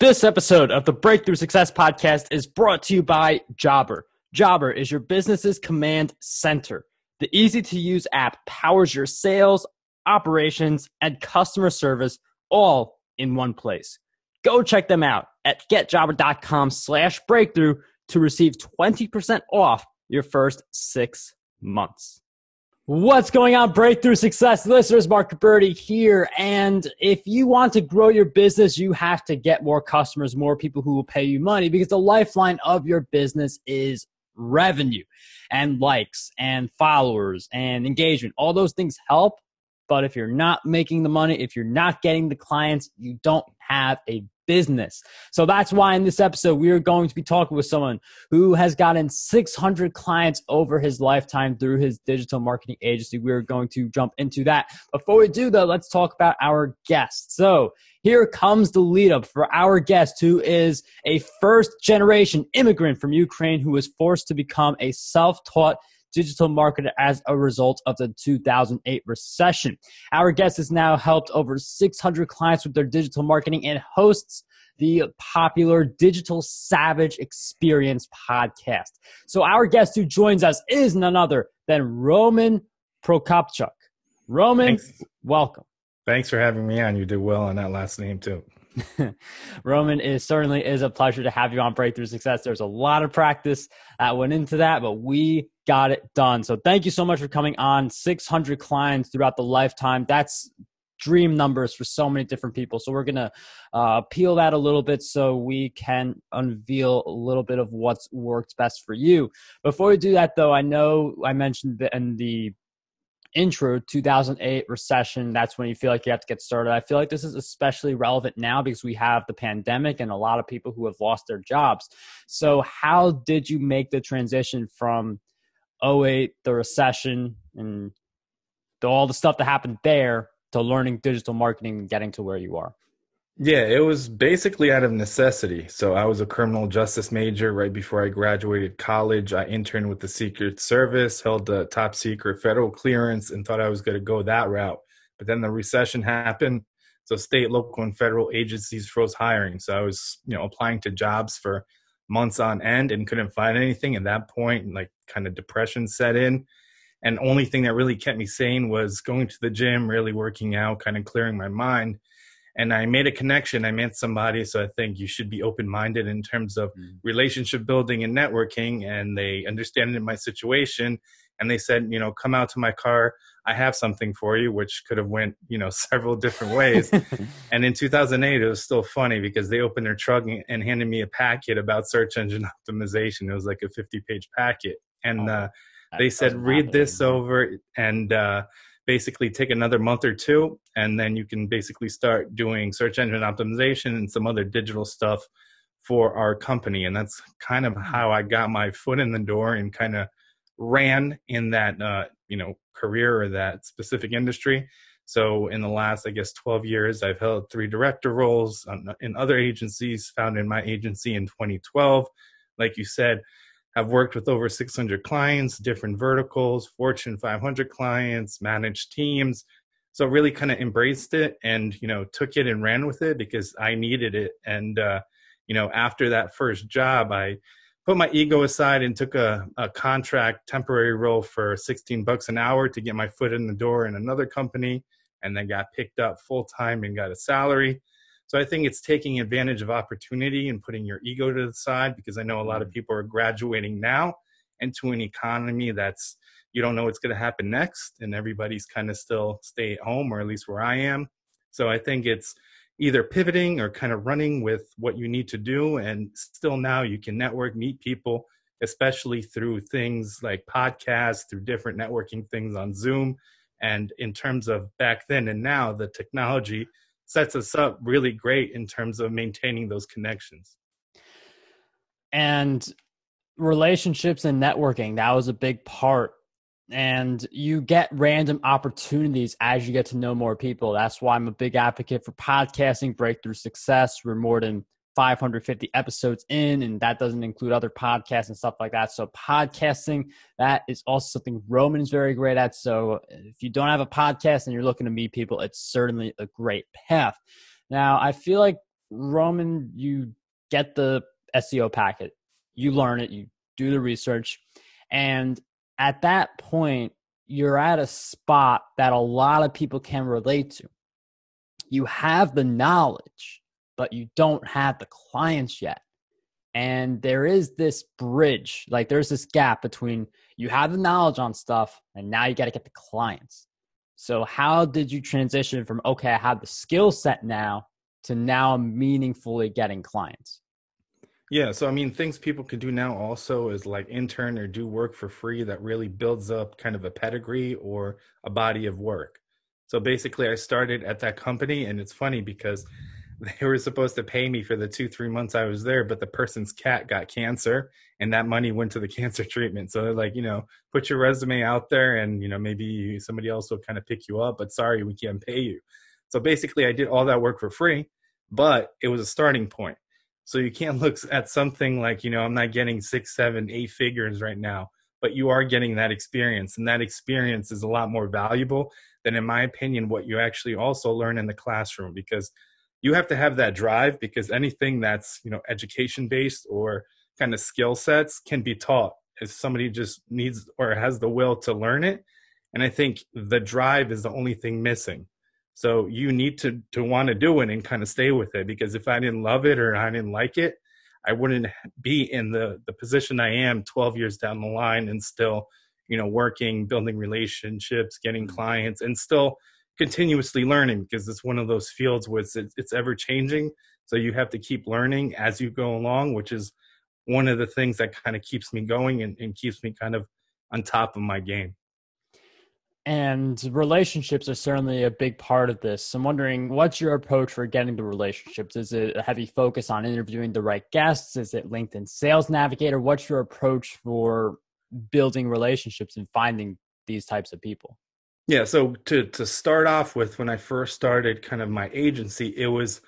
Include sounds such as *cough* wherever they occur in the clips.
This episode of the Breakthrough Success Podcast is brought to you by Jobber. Jobber is your business's command center. The easy to use app powers your sales, operations, and customer service all in one place. Go check them out at getjobber.com slash breakthrough to receive 20% off your first six months. What's going on, Breakthrough Success listeners? Mark Birdie here. And if you want to grow your business, you have to get more customers, more people who will pay you money because the lifeline of your business is revenue and likes and followers and engagement. All those things help. But if you're not making the money, if you're not getting the clients, you don't have a business. So that's why in this episode, we are going to be talking with someone who has gotten 600 clients over his lifetime through his digital marketing agency. We're going to jump into that. Before we do, though, let's talk about our guest. So here comes the lead up for our guest, who is a first generation immigrant from Ukraine who was forced to become a self taught digital marketer as a result of the 2008 recession. Our guest has now helped over 600 clients with their digital marketing and hosts the popular Digital Savage Experience podcast. So our guest who joins us is none other than Roman Prokopchuk. Roman, Thanks. welcome. Thanks for having me on. You did well on that last name too. *laughs* Roman, it certainly is a pleasure to have you on Breakthrough Success. There's a lot of practice that went into that, but we got it done. So thank you so much for coming on. 600 clients throughout the lifetime. That's dream numbers for so many different people. So we're gonna uh, peel that a little bit so we can unveil a little bit of what's worked best for you. Before we do that, though, I know I mentioned in the intro 2008 recession that's when you feel like you have to get started i feel like this is especially relevant now because we have the pandemic and a lot of people who have lost their jobs so how did you make the transition from 08 the recession and the, all the stuff that happened there to learning digital marketing and getting to where you are yeah, it was basically out of necessity. So I was a criminal justice major right before I graduated college. I interned with the Secret Service, held a top secret federal clearance, and thought I was going to go that route. But then the recession happened. So state, local, and federal agencies froze hiring. So I was, you know, applying to jobs for months on end and couldn't find anything. At that point, like kind of depression set in. And only thing that really kept me sane was going to the gym, really working out, kind of clearing my mind and I made a connection. I met somebody, so I think you should be open minded in terms of mm. relationship building and networking. And they understand my situation, and they said, you know, come out to my car. I have something for you, which could have went, you know, *laughs* several different ways. *laughs* and in 2008, it was still funny because they opened their truck and handed me a packet about search engine *laughs* optimization. It was like a 50 page packet, and oh, uh, they said, read this over and. Uh, basically take another month or two and then you can basically start doing search engine optimization and some other digital stuff for our company and that's kind of how i got my foot in the door and kind of ran in that uh, you know career or that specific industry so in the last i guess 12 years i've held three director roles in other agencies founded my agency in 2012 like you said I've worked with over 600 clients, different verticals, Fortune 500 clients, managed teams. So really kind of embraced it and, you know, took it and ran with it because I needed it. And, uh, you know, after that first job, I put my ego aside and took a, a contract temporary role for 16 bucks an hour to get my foot in the door in another company and then got picked up full time and got a salary so I think it's taking advantage of opportunity and putting your ego to the side because I know a lot of mm. people are graduating now into an economy that's you don't know what's going to happen next and everybody's kind of still stay at home or at least where I am. So I think it's either pivoting or kind of running with what you need to do and still now you can network, meet people especially through things like podcasts, through different networking things on Zoom and in terms of back then and now the technology sets us up really great in terms of maintaining those connections. And relationships and networking, that was a big part. And you get random opportunities as you get to know more people. That's why I'm a big advocate for podcasting, breakthrough success. We're more than 550 episodes in, and that doesn't include other podcasts and stuff like that. So, podcasting, that is also something Roman is very great at. So, if you don't have a podcast and you're looking to meet people, it's certainly a great path. Now, I feel like Roman, you get the SEO packet, you learn it, you do the research, and at that point, you're at a spot that a lot of people can relate to. You have the knowledge, but you don't have the clients yet. And there is this bridge, like there's this gap between you have the knowledge on stuff and now you got to get the clients. So, how did you transition from, okay, I have the skill set now to now meaningfully getting clients? Yeah, so I mean, things people can do now also is like intern or do work for free that really builds up kind of a pedigree or a body of work. So basically, I started at that company, and it's funny because *laughs* they were supposed to pay me for the two, three months I was there, but the person's cat got cancer, and that money went to the *laughs* cancer treatment. So they're like, you know, put your resume out there, and you know, maybe somebody else will kind of pick you up, but sorry, we can't pay you. So basically, I did all that work for free, but it was a starting point so you can't look at something like, you know, I'm not getting six, seven, eight figures right now, but you are getting that experience. And that experience is a lot more valuable than, in my opinion, what you actually also learn in the classroom because you have to have that drive because anything that's, you know, education based or kind of skill sets can be taught if somebody just needs or has the will to learn it. And I think the drive is the only thing missing. So you need to to want to do it and kind of stay with it because if I didn't love it or I didn't like it, I wouldn't be in the the position I am 12 years down the line and still, you know, working, building relationships, getting mm-hmm. clients and still continuously learning because it's one of those fields where it's, it's ever changing. So you have to keep learning as you go along, which is one of the things that kind of keeps me going and, and keeps me kind of on top of my game and relationships are certainly a big part of this. I'm wondering, what's your approach for getting the relationships? Is it a heavy focus on interviewing the right guests? Is it LinkedIn Sales Navigator? What's your approach for building relationships and finding these types of people? Yeah, so to to start off with, when I first started kind of my agency, it was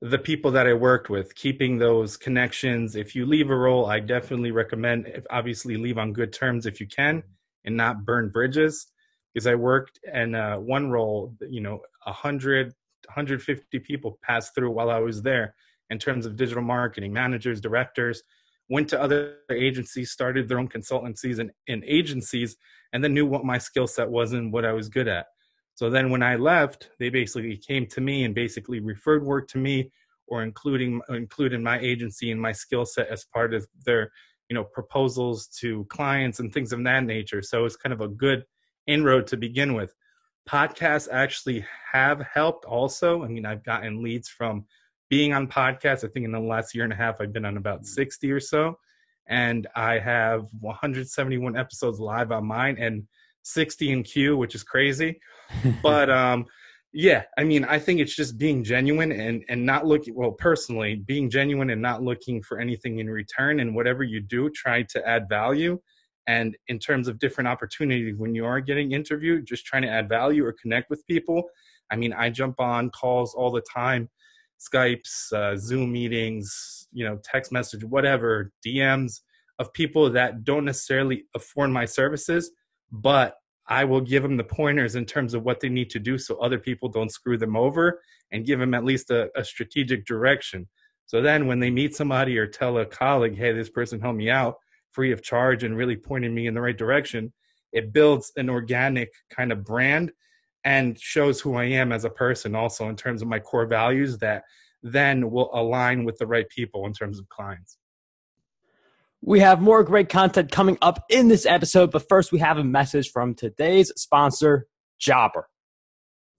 the people that I worked with, keeping those connections. If you leave a role, I definitely recommend, obviously, leave on good terms if you can, and not burn bridges because I worked in uh, one role, you know, 100, 150 people passed through while I was there in terms of digital marketing, managers, directors, went to other agencies, started their own consultancies and, and agencies, and then knew what my skill set was and what I was good at. So then when I left, they basically came to me and basically referred work to me or including including my agency and my skill set as part of their you know proposals to clients and things of that nature so it's kind of a good inroad to begin with. Podcasts actually have helped also. I mean, I've gotten leads from being on podcasts. I think in the last year and a half, I've been on about 60 or so. And I have 171 episodes live on mine and 60 in queue, which is crazy. *laughs* but um, yeah, I mean, I think it's just being genuine and and not looking. Well, personally, being genuine and not looking for anything in return. And whatever you do, try to add value and in terms of different opportunities, when you are getting interviewed, just trying to add value or connect with people. I mean, I jump on calls all the time, Skypes, uh, Zoom meetings, you know, text message, whatever, DMs of people that don't necessarily afford my services, but I will give them the pointers in terms of what they need to do so other people don't screw them over and give them at least a, a strategic direction. So then when they meet somebody or tell a colleague, hey, this person helped me out, free of charge and really pointing me in the right direction, it builds an organic kind of brand and shows who I am as a person also in terms of my core values that then will align with the right people in terms of clients. We have more great content coming up in this episode, but first we have a message from today's sponsor, Jobber.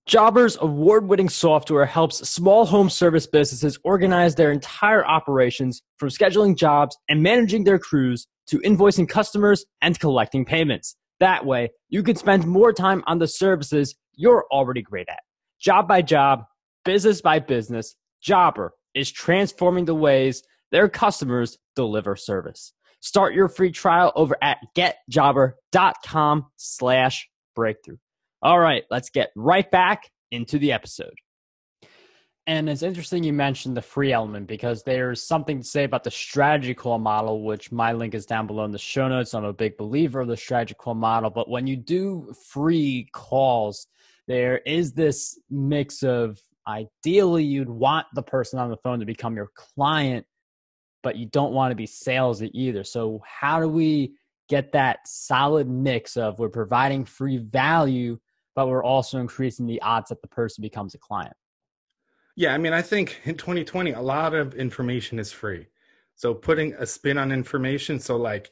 Jobber's award winning software helps small home service businesses organize their entire operations from scheduling jobs and managing their crews to invoicing customers and collecting payments. That way, you can spend more time on the services you're already great at. Job by job, business by business, Jobber is transforming the ways their customers deliver service. Start your free trial over at getjobber.com slash breakthrough. All right, let's get right back into the episode. And it's interesting you mentioned the free element because there's something to say about the strategy call model, which my link is down below in the show notes. I'm a big believer of the strategy call model. But when you do free calls, there is this mix of ideally you'd want the person on the phone to become your client, but you don't want to be salesy either. So, how do we get that solid mix of we're providing free value, but we're also increasing the odds that the person becomes a client? Yeah, I mean, I think in 2020, a lot of information is free. So, putting a spin on information, so like,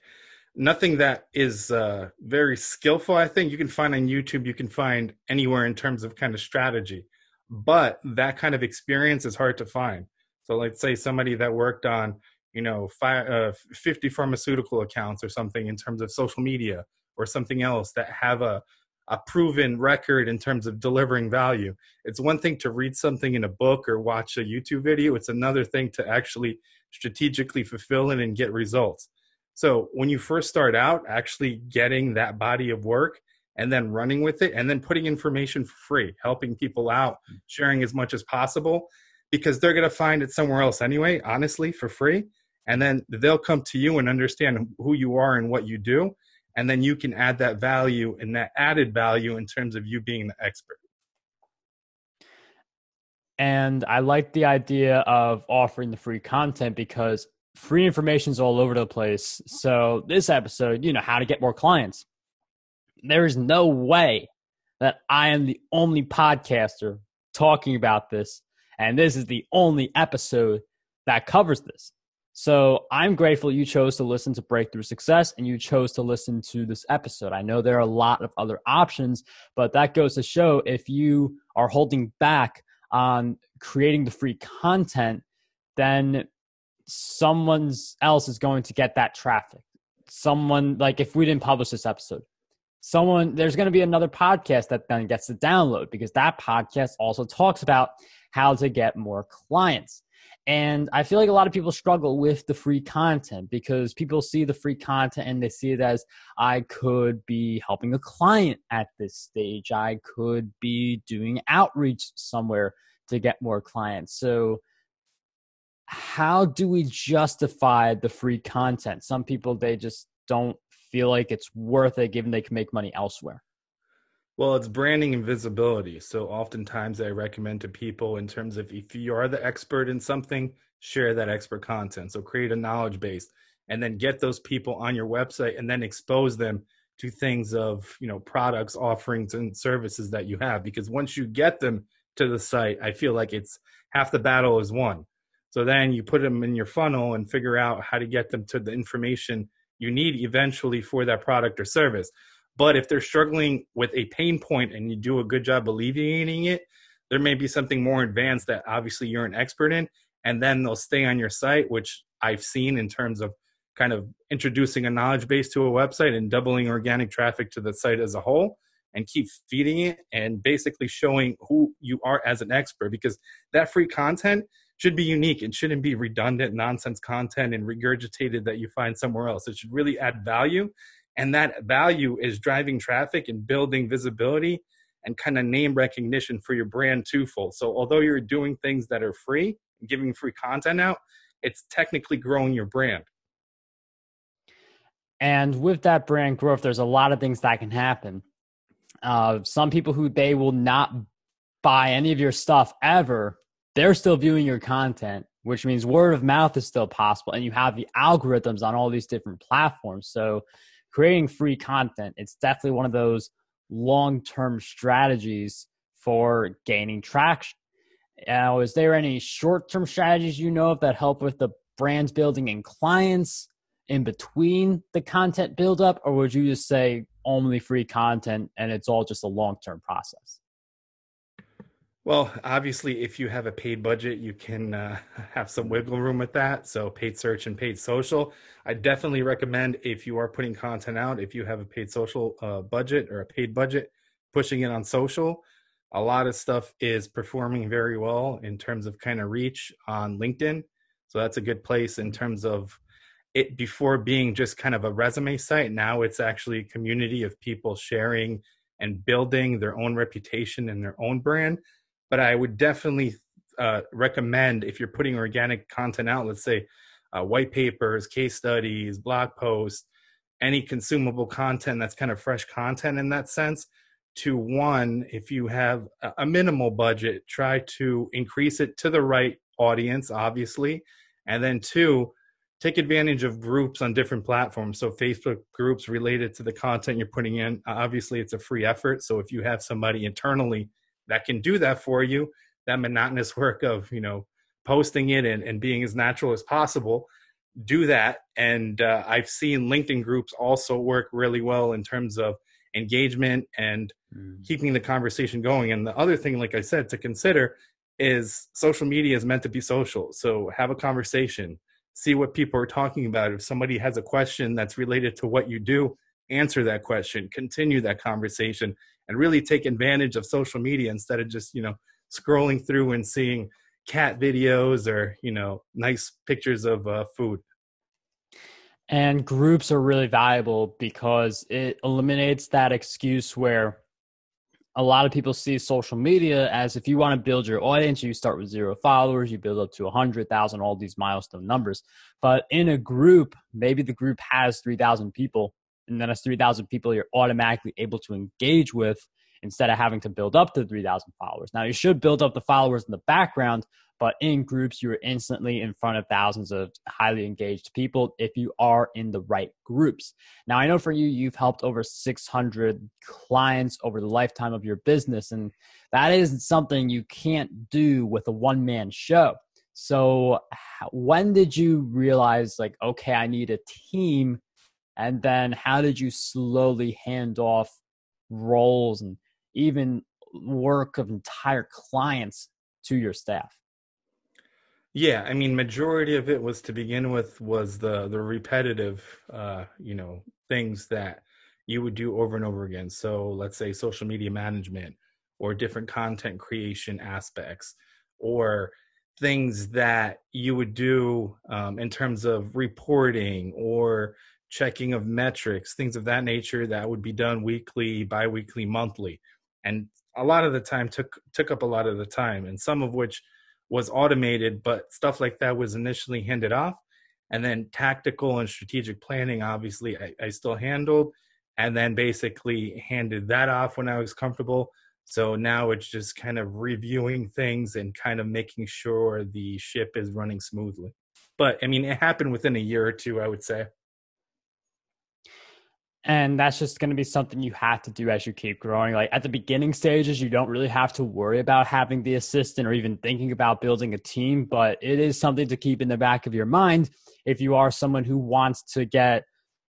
nothing that is uh, very skillful. I think you can find on YouTube, you can find anywhere in terms of kind of strategy, but that kind of experience is hard to find. So, let's say somebody that worked on, you know, five, uh, 50 pharmaceutical accounts or something in terms of social media or something else that have a a proven record in terms of delivering value. It's one thing to read something in a book or watch a YouTube video. It's another thing to actually strategically fulfill it and get results. So when you first start out, actually getting that body of work and then running with it and then putting information for free, helping people out, mm. sharing as much as possible because they're going to find it somewhere else anyway, honestly, for free. And then they'll come to you and understand who you are and what you do. And then you can add that value and that added value in terms of you being the expert. And I like the idea of offering the free content because free information is all over the place. So this episode, you know, how to get more clients. There is no way that I am the only podcaster talking about this, and this is the only episode that covers this. So I'm grateful you chose to listen to Breakthrough Success and you chose to listen to this episode. I know there are a lot of other options, but that goes to show if you are holding back on creating the free content, then someone else is going to get that traffic. Someone like if we didn't publish this episode, someone there's going to be another podcast that then gets the download because that podcast also talks about how to get more clients. And I feel like a lot of people struggle with the free content because people see the free content and they see it as I could be helping a client at this stage. I could be doing outreach somewhere to get more clients. So how do we justify the free content? Some people they just don't feel like it's worth it given they can make money elsewhere. Well, it's branding and visibility. So oftentimes I recommend to people in terms of if you are the expert in something, share that expert content. So create a knowledge base and then get those people on your website and then expose them to things of, you know, products, offerings and services that you have because once you get them to the site, I feel like it's half the battle is won. So then you put them in your funnel and figure out how to get them to the information you need eventually for that product or service. But if they're struggling with a pain point and you do a good job alleviating it, there may be something more advanced that obviously you're an expert in, and then they'll stay on your site, which I've seen in terms of kind of introducing a knowledge base to a website and doubling organic traffic to the site as a whole and keep feeding it and basically showing who you are as an expert because that free content should be unique. It shouldn't be redundant nonsense content and regurgitated that you find somewhere else. It should really add value. And that value is driving traffic and building visibility and kind of name recognition for your brand twofold. So although you're doing things that are free, giving free content out, it's technically growing your brand. And with that brand growth, there's a lot of things that can happen. Uh, some people who they will not buy any of your stuff ever they're still viewing your content, which means word of mouth is still possible. And you have the algorithms on all these different platforms. So creating free content, it's definitely one of those long term strategies for gaining traction. Now, is there any short term strategies you know of that help with the brands building and clients in between the content buildup, or would you just say only free content and it's all just a long term process? Well, obviously, if you have a paid budget, you can uh, *laughs* have some wiggle room with that. So, paid search and paid social. I definitely recommend if you are putting content out, if you have a paid social uh, budget or a paid budget, pushing it on social. A lot of stuff is performing very well in terms of kind of reach on LinkedIn. So, that's a good place in terms of it before being just kind of a resume site. Now it's actually a community of people sharing and building their own reputation and their own brand but I would definitely uh, recommend if you're putting organic content out, let's say uh, white papers, case studies, blog posts, any consumable content that's kind of fresh content in that sense, to one, if you have a minimal budget, try to increase it to the right audience, obviously. And then two, take advantage of groups on different platforms. So Facebook groups related to the content you're putting in. Obviously, it's a free effort. So if you have somebody internally that can do that for you, that monotonous *laughs* work of, you know, posting it and, and being as natural as possible, do that. And uh, I've seen LinkedIn groups also work really well in terms of engagement and mm. keeping the conversation going. And the other thing, like I said, to consider is social media is meant to be social. So have a conversation, see what people are talking about. If somebody has a question that's related to what you do, answer that question, continue that conversation, and really take advantage of social media instead of just, you know, scrolling through and seeing cat videos or, you know, nice pictures of uh, food. And groups are really valuable because it eliminates that excuse where a lot of people see social media as if you want to build your audience, you start with zero followers, you build up to 100,000, all these milestone numbers. But in a group, maybe the group has 3,000 people, and then as 3,000 people you're automatically able to engage with instead of having to build up to 3,000 followers. Now, you should build up the followers in the background, but in groups, you're instantly in front of thousands of highly engaged people if you are in the right groups. Now, I know for you, you've helped over 600 clients over the lifetime of your business, and that is something you can't do with a one man show. So, when did you realize, like, okay, I need a team? And then, how did you slowly hand off roles and even work of entire clients to your staff? Yeah, I mean, majority of it was to begin with was the the repetitive, uh, you know, things that you would do over and over again. So let's say social media management or different content creation aspects or things that you would do um, in terms of reporting or checking of metrics, things of that nature that would be done weekly, biweekly, monthly, and a lot of the time took took up a lot of the time, and some of which was automated, but stuff like that was initially handed off. And then tactical and strategic planning, obviously, I, I still handled, and then basically handed that off when I was comfortable. So now it's just kind of reviewing things and kind of making sure the ship is running smoothly. But I mean, it happened within a year or two, I would say. And that's just going to be something you have to do as you keep growing. Like at the beginning stages, you don't really have to worry about having the assistant or even thinking about building a team, but it is something to keep in the back of your mind if you are someone who wants to get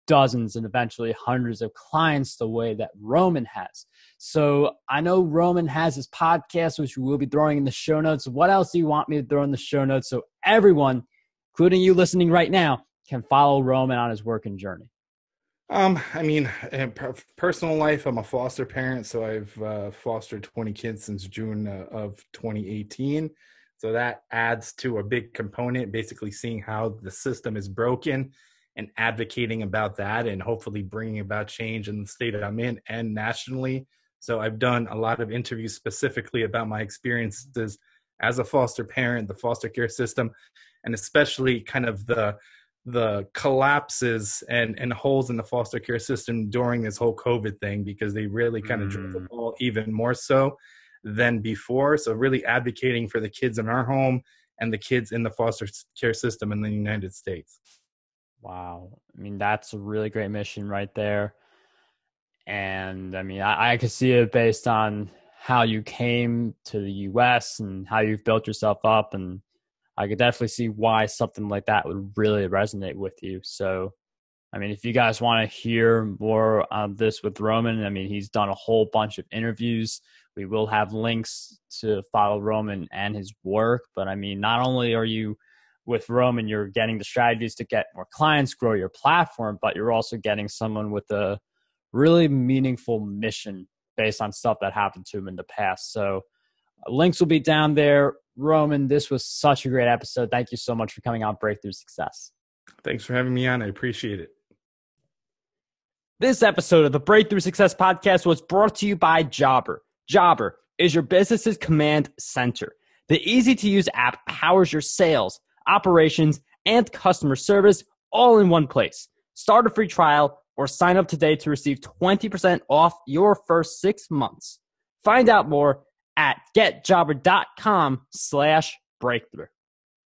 dozens and eventually hundreds of clients the way that Roman has. So I know Roman has his podcast, which we will be throwing in the show notes. What else do you want me to throw in the show notes so everyone, including you listening right now, can follow Roman on his working journey? Um, I mean, in personal life, I'm a foster parent, so I've uh, fostered 20 kids since June uh, of 2018. So that adds to a big component, basically seeing how the system is broken and advocating about that and hopefully bringing about change in the state that I'm in and nationally. So I've done a lot of interviews specifically about my experiences as a foster parent, the foster care system, and especially kind of the the collapses and and holes in the foster care system during this whole COVID thing because they really kind of mm. drove the ball even more so than before. So really advocating for the kids in our home and the kids in the foster care system in the United States. Wow. I mean, that's a really great mission right there. And I mean, I, I could see it based on how you came to the US and how you've built yourself up and I could definitely see why something like that would really resonate with you. So, I mean, if you guys want to hear more on this with Roman, I mean, he's done a whole bunch of interviews. We will have links to follow Roman and his work. But I mean, not only are you with Roman, you're getting the strategies to get more clients, grow your platform, but you're also getting someone with a really meaningful mission based on stuff that happened to him in the past. So, links will be down there. Roman, this was such a great episode. Thank you so much for coming on Breakthrough Success. Thanks for having me on. I appreciate it. This episode of the Breakthrough Success Podcast was brought to you by Jobber. Jobber is your business's command center. The easy to use app powers your sales, operations, and customer service all in one place. Start a free trial or sign up today to receive 20% off your first six months. Find out more at getjobber.com slash breakthrough.